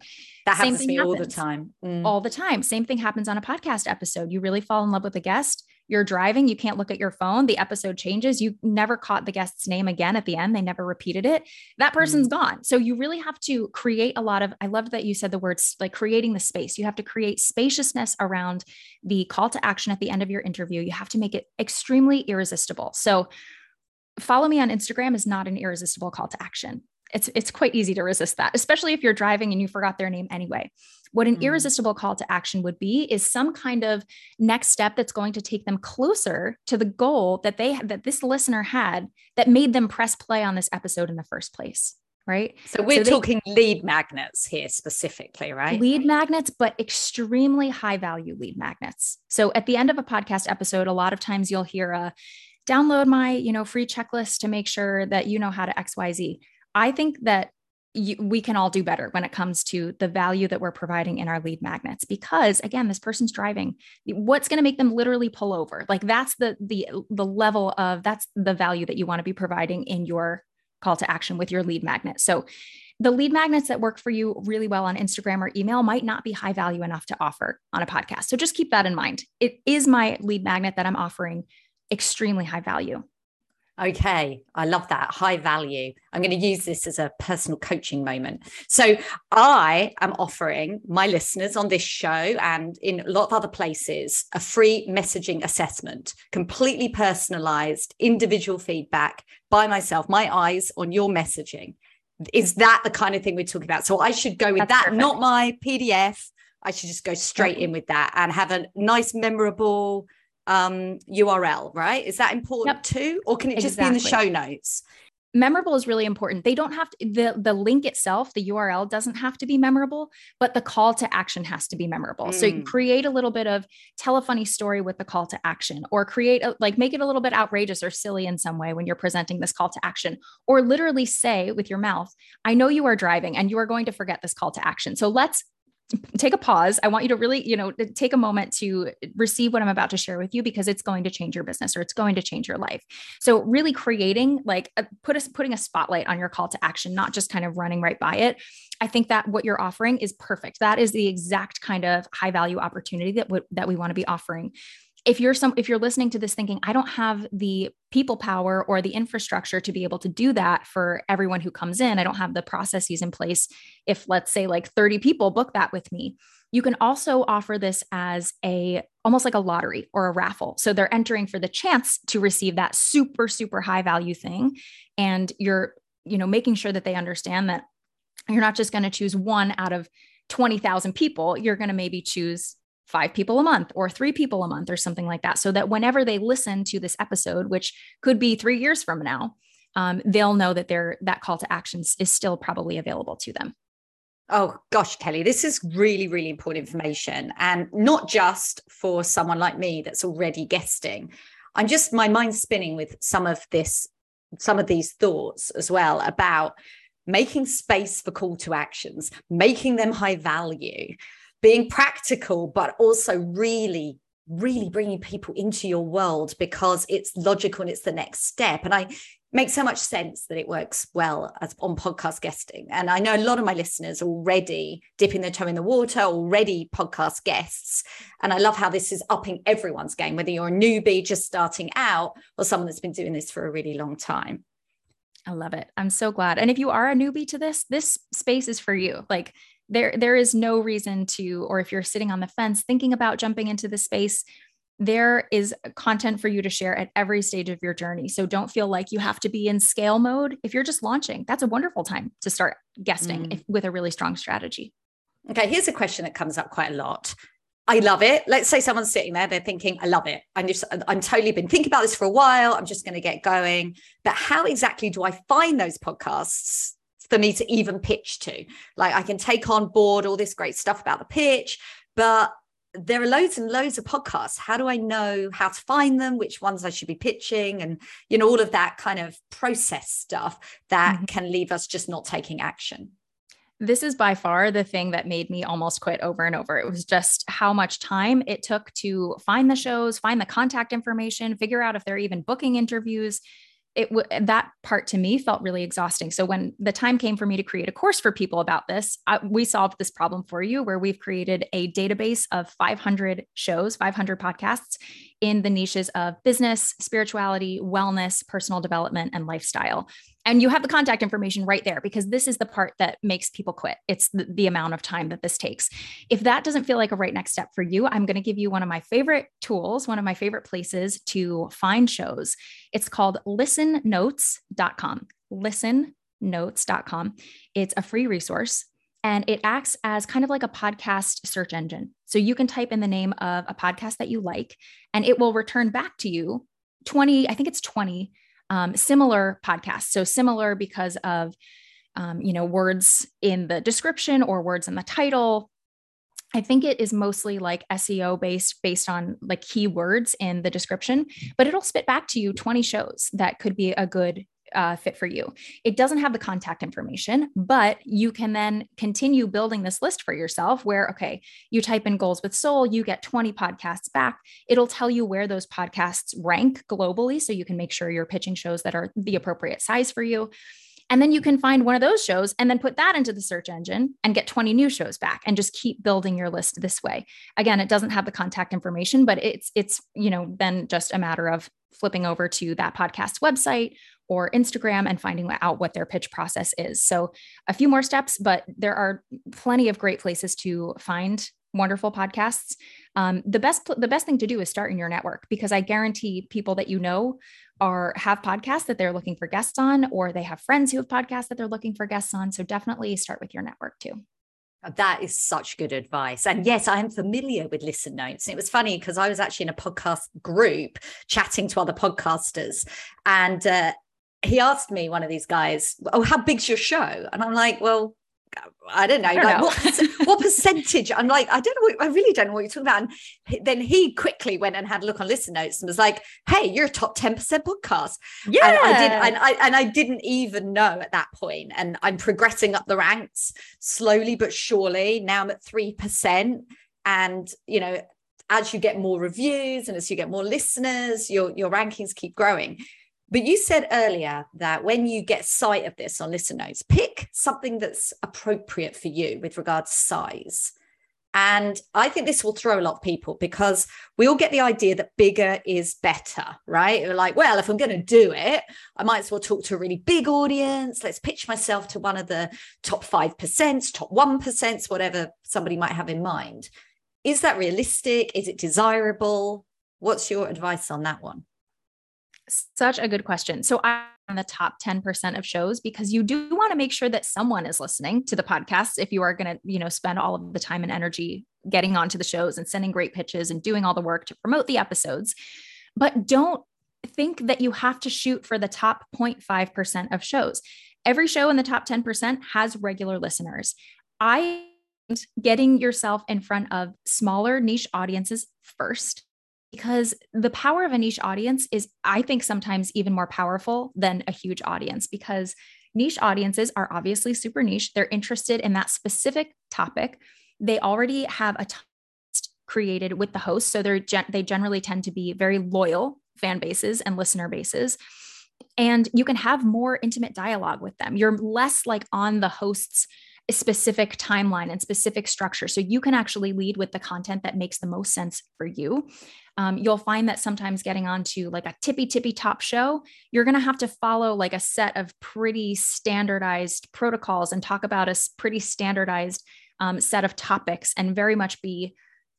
That happens to me happens all the time.
Mm. all the time. Same thing happens on a podcast episode. You really fall in love with a guest you're driving, you can't look at your phone, the episode changes, you never caught the guest's name again at the end, they never repeated it. That person's mm-hmm. gone. So you really have to create a lot of I love that you said the words like creating the space. You have to create spaciousness around the call to action at the end of your interview. You have to make it extremely irresistible. So follow me on Instagram is not an irresistible call to action it's it's quite easy to resist that especially if you're driving and you forgot their name anyway. What an mm. irresistible call to action would be is some kind of next step that's going to take them closer to the goal that they that this listener had that made them press play on this episode in the first place right?
So we're so talking they, lead magnets here specifically right?
Lead magnets but extremely high value lead magnets. So at the end of a podcast episode a lot of times you'll hear a download my you know free checklist to make sure that you know how to xyz I think that you, we can all do better when it comes to the value that we're providing in our lead magnets because again this person's driving. What's going to make them literally pull over? Like that's the the the level of that's the value that you want to be providing in your call to action with your lead magnet. So the lead magnets that work for you really well on Instagram or email might not be high value enough to offer on a podcast. So just keep that in mind. It is my lead magnet that I'm offering extremely high value
Okay, I love that. High value. I'm going to use this as a personal coaching moment. So, I am offering my listeners on this show and in a lot of other places a free messaging assessment, completely personalized, individual feedback by myself, my eyes on your messaging. Is that the kind of thing we're talking about? So, I should go with That's that, perfect. not my PDF. I should just go straight mm-hmm. in with that and have a nice, memorable, um, URL, right? Is that important yep. too? Or can it just exactly. be in the show notes?
memorable is really important. They don't have to, the the link itself, the URL doesn't have to be memorable, but the call to action has to be memorable. Mm. So you mm. create a little bit of tell a funny story with the call to action or create a, like make it a little bit outrageous or silly in some way when you're presenting this call to action or literally say with your mouth, I know you are driving and you are going to forget this call to action. So let's take a pause. I want you to really, you know, take a moment to receive what I'm about to share with you because it's going to change your business or it's going to change your life. So really creating like a, put us putting a spotlight on your call to action, not just kind of running right by it. I think that what you're offering is perfect. That is the exact kind of high value opportunity that w- that we want to be offering if you're some if you're listening to this thinking i don't have the people power or the infrastructure to be able to do that for everyone who comes in. I don't have the processes in place if let's say like 30 people book that with me. You can also offer this as a almost like a lottery or a raffle. So they're entering for the chance to receive that super super high value thing. And you're you know making sure that they understand that you're not just going to choose one out of 20,000 people. You're going to maybe choose five people a month or three people a month or something like that. So that whenever they listen to this episode, which could be three years from now, um, they'll know that their that call to actions is still probably available to them.
Oh gosh, Kelly, this is really, really important information. And not just for someone like me that's already guesting. I'm just my mind's spinning with some of this, some of these thoughts as well about making space for call to actions, making them high value being practical, but also really, really bringing people into your world because it's logical and it's the next step. And I make so much sense that it works well as on podcast guesting. And I know a lot of my listeners already dipping their toe in the water, already podcast guests. And I love how this is upping everyone's game, whether you're a newbie just starting out or someone that's been doing this for a really long time.
I love it. I'm so glad. And if you are a newbie to this, this space is for you. Like there there is no reason to or if you're sitting on the fence thinking about jumping into the space there is content for you to share at every stage of your journey so don't feel like you have to be in scale mode if you're just launching that's a wonderful time to start guesting mm. if, with a really strong strategy
okay here's a question that comes up quite a lot I love it. Let's say someone's sitting there, they're thinking, I love it. I'm just, I'm totally been thinking about this for a while. I'm just going to get going. But how exactly do I find those podcasts for me to even pitch to. Like I can take on board all this great stuff about the pitch, but there are loads and loads of podcasts. How do I know how to find them, which ones I should be pitching, and you know, all of that kind of process stuff that mm-hmm. can leave us just not taking action.
This is by far the thing that made me almost quit over and over. It was just how much time it took to find the shows, find the contact information, figure out if they're even booking interviews, it w- that part to me felt really exhausting. So when the time came for me to create a course for people about this, I, we solved this problem for you where we've created a database of 500 shows, 500 podcasts in the niches of business, spirituality, wellness, personal development, and lifestyle. And you have the contact information right there because this is the part that makes people quit. It's the, the amount of time that this takes. If that doesn't feel like a right next step for you, I'm going to give you one of my favorite tools, one of my favorite places to find shows. It's called listennotes.com. Listennotes.com. It's a free resource and it acts as kind of like a podcast search engine. So you can type in the name of a podcast that you like, and it will return back to you 20, I think it's 20 um, similar podcasts. So similar because of, um, you know, words in the description or words in the title. I think it is mostly like SEO based, based on like keywords in the description, but it'll spit back to you 20 shows that could be a good uh, fit for you. It doesn't have the contact information, but you can then continue building this list for yourself where, okay, you type in goals with soul, you get 20 podcasts back. It'll tell you where those podcasts rank globally. So you can make sure you're pitching shows that are the appropriate size for you. And then you can find one of those shows and then put that into the search engine and get 20 new shows back and just keep building your list this way. Again, it doesn't have the contact information, but it's it's, you know, then just a matter of flipping over to that podcast website or Instagram and finding out what their pitch process is. So, a few more steps, but there are plenty of great places to find wonderful podcasts. Um, the best the best thing to do is start in your network because I guarantee people that you know are have podcasts that they're looking for guests on, or they have friends who have podcasts that they're looking for guests on. So definitely start with your network too.
That is such good advice. And yes, I am familiar with Listen Notes. And it was funny because I was actually in a podcast group chatting to other podcasters. And uh, he asked me, one of these guys, Oh, how big's your show? And I'm like, Well, I don't know, I don't like know. What, what, percentage? I'm like, I don't know. What, I really don't know what you're talking about. And then he quickly went and had a look on listen notes and was like, "Hey, you're a top ten percent podcast."
Yeah,
and I did, and I and I didn't even know at that point. And I'm progressing up the ranks slowly but surely. Now I'm at three percent, and you know, as you get more reviews and as you get more listeners, your your rankings keep growing. But you said earlier that when you get sight of this on listen notes, pick something that's appropriate for you with regards to size. And I think this will throw a lot of people because we all get the idea that bigger is better, right? We're like, well, if I'm going to do it, I might as well talk to a really big audience. Let's pitch myself to one of the top 5%, top 1%, whatever somebody might have in mind. Is that realistic? Is it desirable? What's your advice on that one?
Such a good question. So I'm in the top 10% of shows because you do want to make sure that someone is listening to the podcast if you are going to, you know, spend all of the time and energy getting onto the shows and sending great pitches and doing all the work to promote the episodes. But don't think that you have to shoot for the top 0.5% of shows. Every show in the top 10% has regular listeners. I getting yourself in front of smaller niche audiences first because the power of a niche audience is i think sometimes even more powerful than a huge audience because niche audiences are obviously super niche. They're interested in that specific topic. They already have a a t- created with the host so they're gen- they generally tend to be very loyal fan bases and listener bases. And you can have more intimate dialogue with them. You're less like on the host's specific timeline and specific structure. So you can actually lead with the content that makes the most sense for you. Um, you'll find that sometimes getting onto like a tippy tippy top show, you're going to have to follow like a set of pretty standardized protocols and talk about a pretty standardized um, set of topics and very much be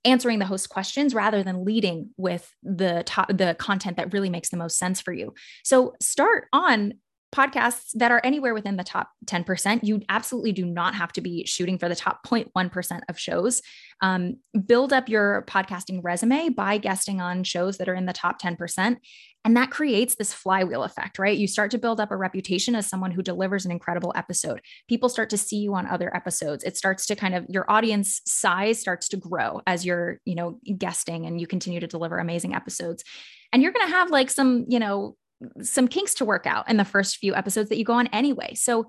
answering the host questions rather than leading with the top the content that really makes the most sense for you so start on podcasts that are anywhere within the top 10%. You absolutely do not have to be shooting for the top 0.1% of shows. Um, build up your podcasting resume by guesting on shows that are in the top 10%. And that creates this flywheel effect, right? You start to build up a reputation as someone who delivers an incredible episode. People start to see you on other episodes. It starts to kind of your audience size starts to grow as you're, you know, guesting and you continue to deliver amazing episodes. And you're going to have like some, you know, some kinks to work out in the first few episodes that you go on anyway. So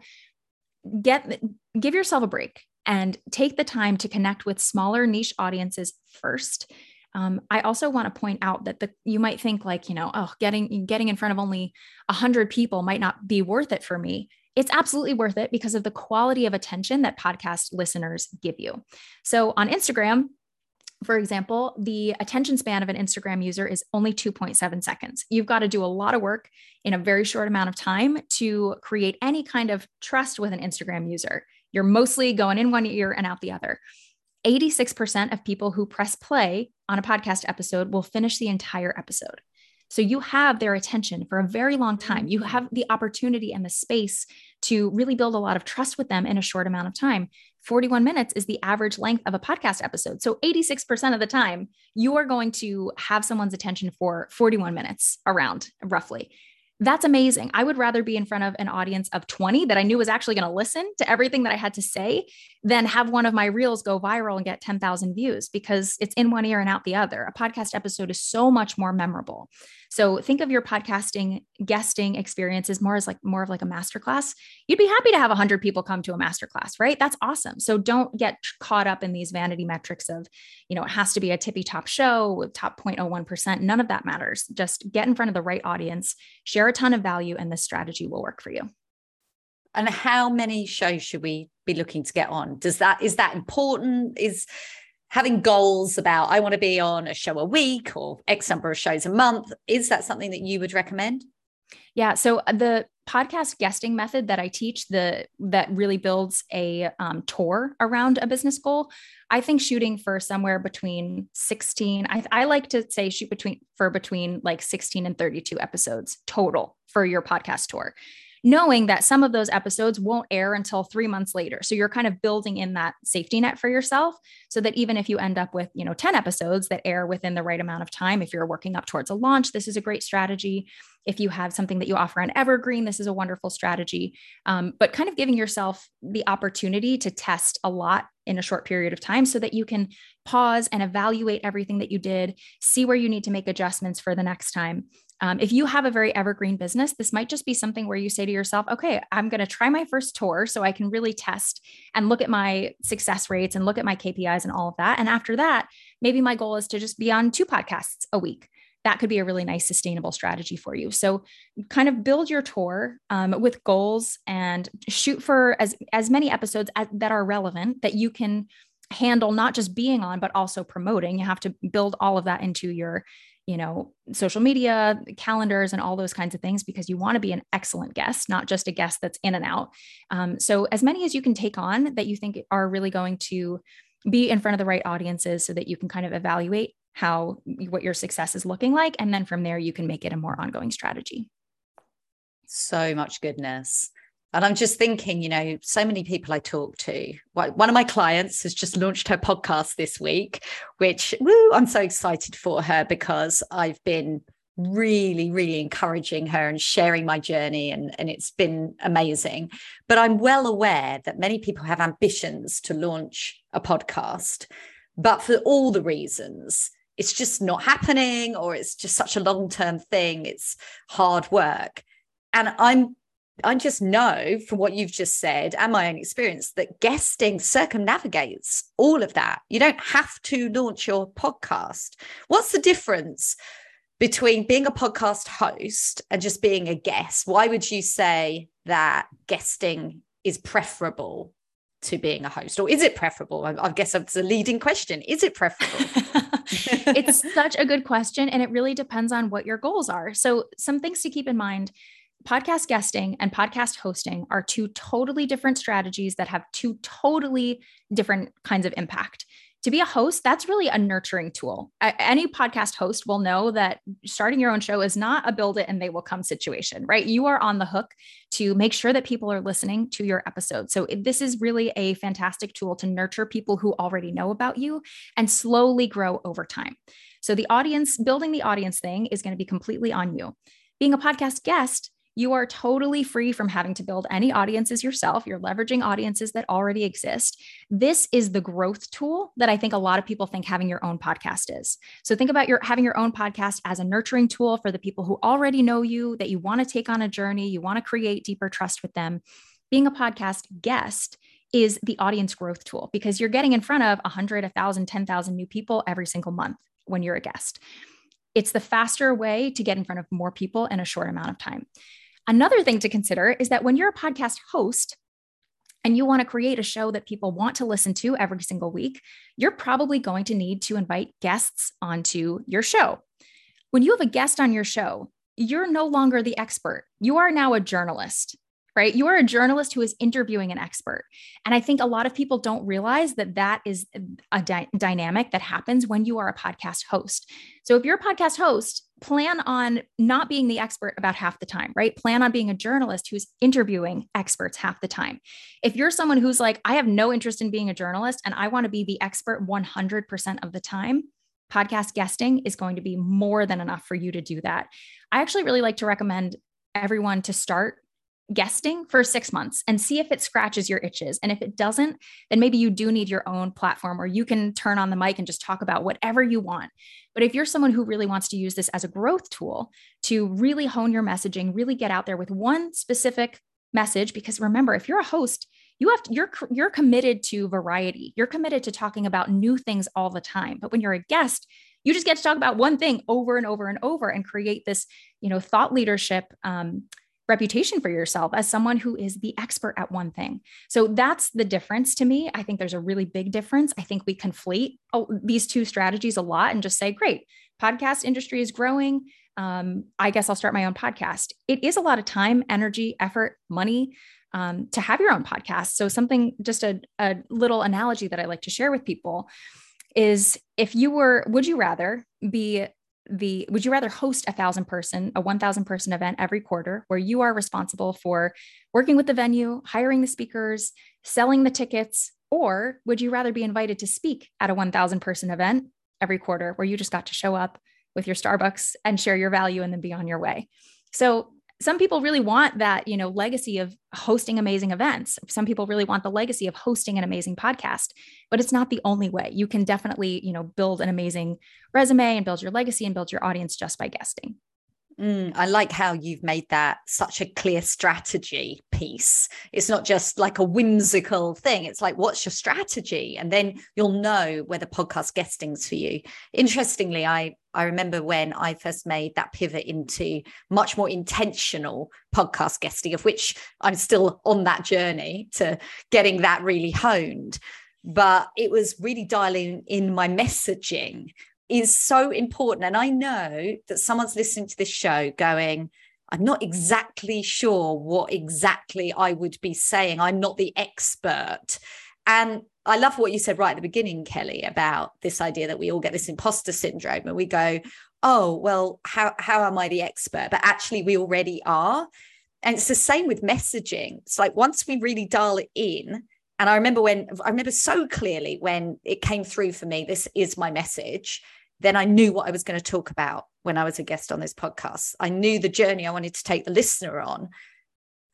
get give yourself a break and take the time to connect with smaller niche audiences first. Um, I also want to point out that the you might think like you know oh getting getting in front of only hundred people might not be worth it for me. It's absolutely worth it because of the quality of attention that podcast listeners give you. So on Instagram, for example, the attention span of an Instagram user is only 2.7 seconds. You've got to do a lot of work in a very short amount of time to create any kind of trust with an Instagram user. You're mostly going in one ear and out the other. 86% of people who press play on a podcast episode will finish the entire episode. So you have their attention for a very long time. You mm-hmm. have the opportunity and the space to really build a lot of trust with them in a short amount of time. 41 minutes is the average length of a podcast episode. So 86% of the time, you are going to have someone's attention for 41 minutes around roughly. That's amazing. I would rather be in front of an audience of 20 that I knew was actually going to listen to everything that I had to say than have one of my reels go viral and get 10,000 views because it's in one ear and out the other. A podcast episode is so much more memorable. So think of your podcasting guesting experiences more as like more of like a masterclass. You'd be happy to have 100 people come to a masterclass, right? That's awesome. So don't get caught up in these vanity metrics of, you know, it has to be a tippy top show with top 0.01%. None of that matters. Just get in front of the right audience, share a ton of value, and this strategy will work for you.
And how many shows should we be looking to get on? Does that is that important? Is having goals about I want to be on a show a week or X number of shows a month, is that something that you would recommend?
Yeah. So uh, the podcast guesting method that I teach, the that really builds a um, tour around a business goal. I think shooting for somewhere between 16. I, I like to say shoot between for between like 16 and 32 episodes total for your podcast tour knowing that some of those episodes won't air until three months later. So you're kind of building in that safety net for yourself so that even if you end up with, you know, 10 episodes that air within the right amount of time, if you're working up towards a launch, this is a great strategy. If you have something that you offer on Evergreen, this is a wonderful strategy. Um, but kind of giving yourself the opportunity to test a lot in a short period of time so that you can pause and evaluate everything that you did, see where you need to make adjustments for the next time. Um, if you have a very evergreen business, this might just be something where you say to yourself, okay, I'm going to try my first tour so I can really test and look at my success rates and look at my KPIs and all of that. And after that, maybe my goal is to just be on two podcasts a week. That could be a really nice sustainable strategy for you. So, kind of build your tour um, with goals and shoot for as as many episodes as, that are relevant that you can handle not just being on but also promoting you have to build all of that into your you know, social media, calendars, and all those kinds of things because you want to be an excellent guest, not just a guest that's in and out. Um, so, as many as you can take on that you think are really going to be in front of the right audiences so that you can kind of evaluate how what your success is looking like. And then from there, you can make it a more ongoing strategy.
So much goodness. And I'm just thinking, you know, so many people I talk to. One of my clients has just launched her podcast this week, which woo, I'm so excited for her because I've been really, really encouraging her and sharing my journey, and, and it's been amazing. But I'm well aware that many people have ambitions to launch a podcast, but for all the reasons, it's just not happening, or it's just such a long term thing. It's hard work. And I'm I just know from what you've just said and my own experience that guesting circumnavigates all of that. You don't have to launch your podcast. What's the difference between being a podcast host and just being a guest? Why would you say that guesting is preferable to being a host? Or is it preferable? I, I guess it's a leading question. Is it preferable?
it's such a good question. And it really depends on what your goals are. So, some things to keep in mind podcast guesting and podcast hosting are two totally different strategies that have two totally different kinds of impact. To be a host, that's really a nurturing tool. Any podcast host will know that starting your own show is not a build it and they will come situation, right? You are on the hook to make sure that people are listening to your episode. So, this is really a fantastic tool to nurture people who already know about you and slowly grow over time. So, the audience, building the audience thing is going to be completely on you. Being a podcast guest, you are totally free from having to build any audiences yourself. You're leveraging audiences that already exist. This is the growth tool that I think a lot of people think having your own podcast is. So think about your having your own podcast as a nurturing tool for the people who already know you, that you want to take on a journey, you want to create deeper trust with them. Being a podcast guest is the audience growth tool because you're getting in front of 100, 1,000, 10,000 new people every single month when you're a guest. It's the faster way to get in front of more people in a short amount of time. Another thing to consider is that when you're a podcast host, and you want to create a show that people want to listen to every single week, you're probably going to need to invite guests onto your show. When you have a guest on your show, you're no longer the expert. You are now a journalist right? You are a journalist who is interviewing an expert. And I think a lot of people don't realize that that is a dy- dynamic that happens when you are a podcast host. So if you're a podcast host, plan on not being the expert about half the time, right? Plan on being a journalist who's interviewing experts half the time. If you're someone who's like, I have no interest in being a journalist and I want to be the expert 100% of the time, podcast guesting is going to be more than enough for you to do that. I actually really like to recommend everyone to start guesting for six months and see if it scratches your itches. And if it doesn't, then maybe you do need your own platform where you can turn on the mic and just talk about whatever you want. But if you're someone who really wants to use this as a growth tool to really hone your messaging, really get out there with one specific message, because remember, if you're a host, you have to, you're you're committed to variety. You're committed to talking about new things all the time. But when you're a guest, you just get to talk about one thing over and over and over and create this, you know, thought leadership um, reputation for yourself as someone who is the expert at one thing. So that's the difference to me. I think there's a really big difference. I think we conflate oh, these two strategies a lot and just say, great, podcast industry is growing. Um, I guess I'll start my own podcast. It is a lot of time, energy, effort, money um, to have your own podcast. So, something, just a, a little analogy that I like to share with people is if you were, would you rather be the would you rather host a thousand person a 1000 person event every quarter where you are responsible for working with the venue hiring the speakers selling the tickets or would you rather be invited to speak at a 1000 person event every quarter where you just got to show up with your starbucks and share your value and then be on your way? So some people really want that you know legacy of hosting amazing events some people really want the legacy of hosting an amazing podcast but it's not the only way you can definitely you know build an amazing resume and build your legacy and build your audience just by guesting
Mm, I like how you've made that such a clear strategy piece. It's not just like a whimsical thing. It's like, what's your strategy? And then you'll know whether podcast guesting's for you. Interestingly, I I remember when I first made that pivot into much more intentional podcast guesting, of which I'm still on that journey to getting that really honed. But it was really dialing in my messaging is so important. And I know that someone's listening to this show going, I'm not exactly sure what exactly I would be saying. I'm not the expert. And I love what you said right at the beginning, Kelly, about this idea that we all get this imposter syndrome and we go, oh, well, how, how am I the expert? But actually, we already are. And it's the same with messaging. It's like once we really dial it in, and I remember when I remember so clearly when it came through for me, this is my message then I knew what I was going to talk about when I was a guest on this podcast. I knew the journey I wanted to take the listener on.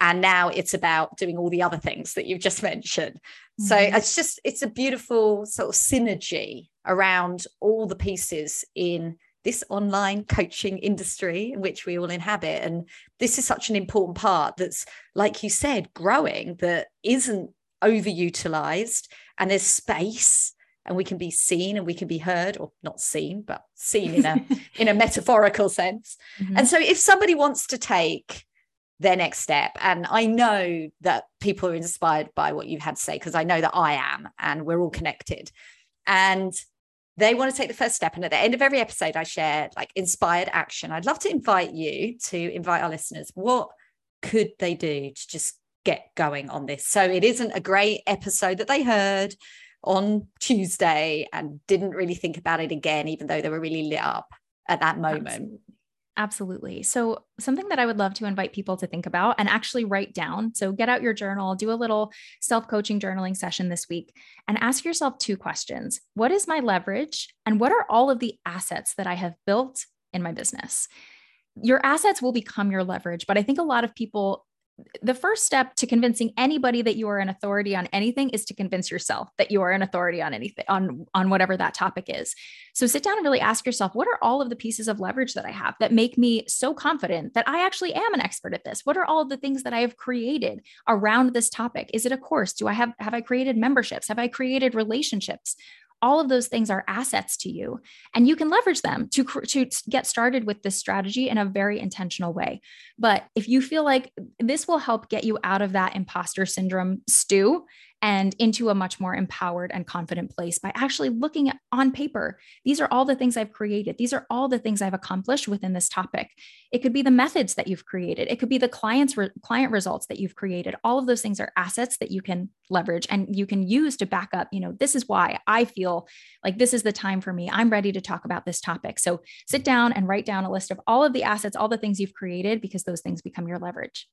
And now it's about doing all the other things that you've just mentioned. Mm-hmm. So it's just, it's a beautiful sort of synergy around all the pieces in this online coaching industry in which we all inhabit. And this is such an important part that's, like you said, growing that isn't overutilized and there's space and we can be seen and we can be heard or not seen but seen in a in a metaphorical sense mm-hmm. and so if somebody wants to take their next step. And i know that people are inspired by what you've had to say because i know that i am and we're all connected. And they want to take the first step. And at the end of every episode i share like inspired action. I'd love to invite you to invite our listeners. What could they do to just get going on this? So it isn't a great episode that they heard on Tuesday and didn't really think about it again, even though they were really lit up at that moment.
Absolutely. Absolutely. So, something that I would love to invite people to think about and actually write down. So, get out your journal, do a little self coaching journaling session this week, and ask yourself two questions What is my leverage? And what are all of the assets that I have built in my business? Your assets will become your leverage, but I think a lot of people the first step to convincing anybody that you are an authority on anything is to convince yourself that you are an authority on anything on on whatever that topic is. So sit down and really ask yourself what are all of the pieces of leverage that i have that make me so confident that i actually am an expert at this? What are all the things that i have created around this topic? Is it a course? Do i have have i created memberships? Have i created relationships all of those things are assets to you and you can leverage them to, to get started with this strategy in a very intentional way. But if you feel like this will help get you out of that imposter syndrome stew and into a much more empowered and confident place by actually looking at on paper. These are all the things I've created. These are all the things I've accomplished within this topic. It could be the methods that you've created. It could be the clients re- client results that you've created. All of those things are assets that you can leverage and you can use to back up, you know, this is why I feel like this is the time for me. I'm ready to talk about this topic. So sit down and write down a list of all of the assets, all the things you've created because those things become your leverage.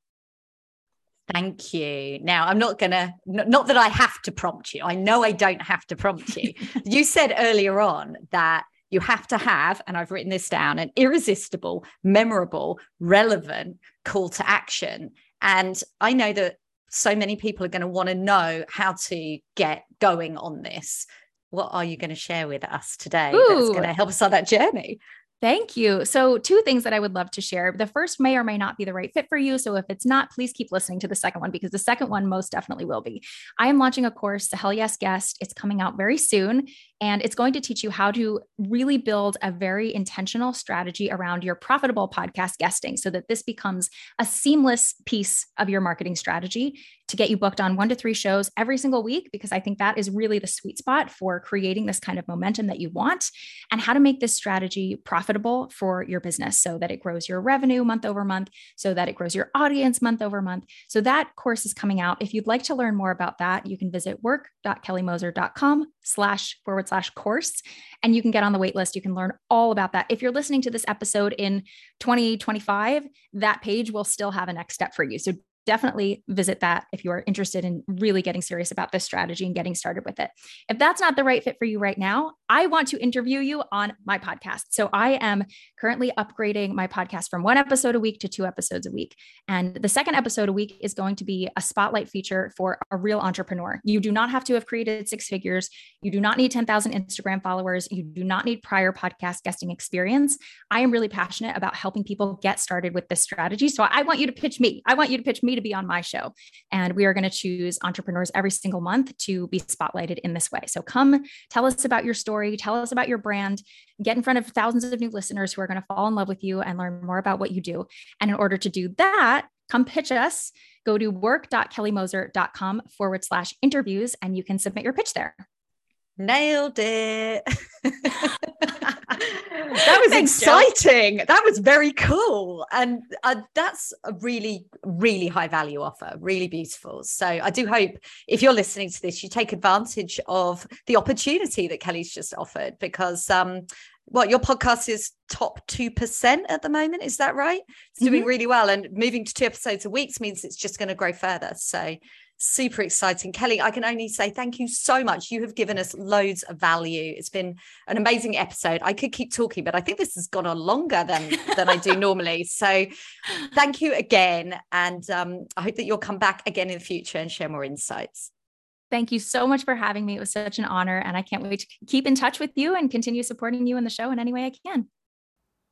Thank you. Now, I'm not going to, not that I have to prompt you. I know I don't have to prompt you. you said earlier on that you have to have, and I've written this down, an irresistible, memorable, relevant call to action. And I know that so many people are going to want to know how to get going on this. What are you going to share with us today Ooh. that's going to help us on that journey?
Thank you. So, two things that I would love to share. The first may or may not be the right fit for you. So, if it's not, please keep listening to the second one because the second one most definitely will be. I am launching a course, the Hell Yes Guest. It's coming out very soon. And it's going to teach you how to really build a very intentional strategy around your profitable podcast guesting so that this becomes a seamless piece of your marketing strategy to get you booked on one to three shows every single week, because I think that is really the sweet spot for creating this kind of momentum that you want and how to make this strategy profitable for your business so that it grows your revenue month over month, so that it grows your audience month over month. So that course is coming out. If you'd like to learn more about that, you can visit work.kellymoser.com slash forward slash course and you can get on the wait list. You can learn all about that. If you're listening to this episode in 2025, that page will still have a next step for you. So definitely visit that if you are interested in really getting serious about this strategy and getting started with it. If that's not the right fit for you right now, I want to interview you on my podcast. So I am currently upgrading my podcast from one episode a week to two episodes a week. And the second episode a week is going to be a spotlight feature for a real entrepreneur. You do not have to have created six figures. You do not need 10,000 Instagram followers. You do not need prior podcast guesting experience. I am really passionate about helping people get started with this strategy. So I want you to pitch me. I want you to pitch me me to be on my show. And we are going to choose entrepreneurs every single month to be spotlighted in this way. So come tell us about your story, tell us about your brand, get in front of thousands of new listeners who are going to fall in love with you and learn more about what you do. And in order to do that, come pitch us. Go to work.kellymoser.com forward slash interviews and you can submit your pitch there.
Nailed it. that was Thanks, exciting. Jill. That was very cool. And uh, that's a really, really high value offer, really beautiful. So I do hope if you're listening to this, you take advantage of the opportunity that Kelly's just offered because um, what your podcast is top 2% at the moment is that right it's doing mm-hmm. really well and moving to two episodes a week means it's just going to grow further so super exciting. Kelly, I can only say thank you so much. You have given us loads of value. It's been an amazing episode. I could keep talking, but I think this has gone on longer than than I do normally. So thank you again. And um, I hope that you'll come back again in the future and share more insights.
Thank you so much for having me. It was such an honor. And I can't wait to keep in touch with you and continue supporting you in the show in any way I can.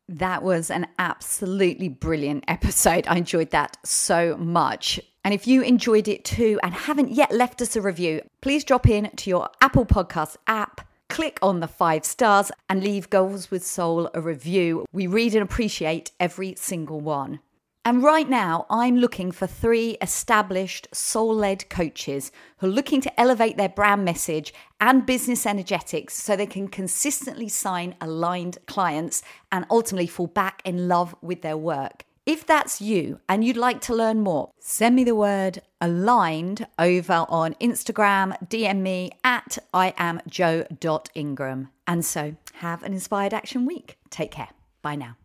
That was an absolutely brilliant episode. I enjoyed that so much. And if you enjoyed it too and haven't yet left us a review, please drop in to your Apple Podcast app, click on the five stars, and leave Goals with Soul a review. We read and appreciate every single one. And right now, I'm looking for three established soul led coaches who are looking to elevate their brand message and business energetics so they can consistently sign aligned clients and ultimately fall back in love with their work. If that's you and you'd like to learn more, send me the word aligned over on Instagram, DM me at I am jo.ingram. And so have an inspired action week. Take care. Bye now.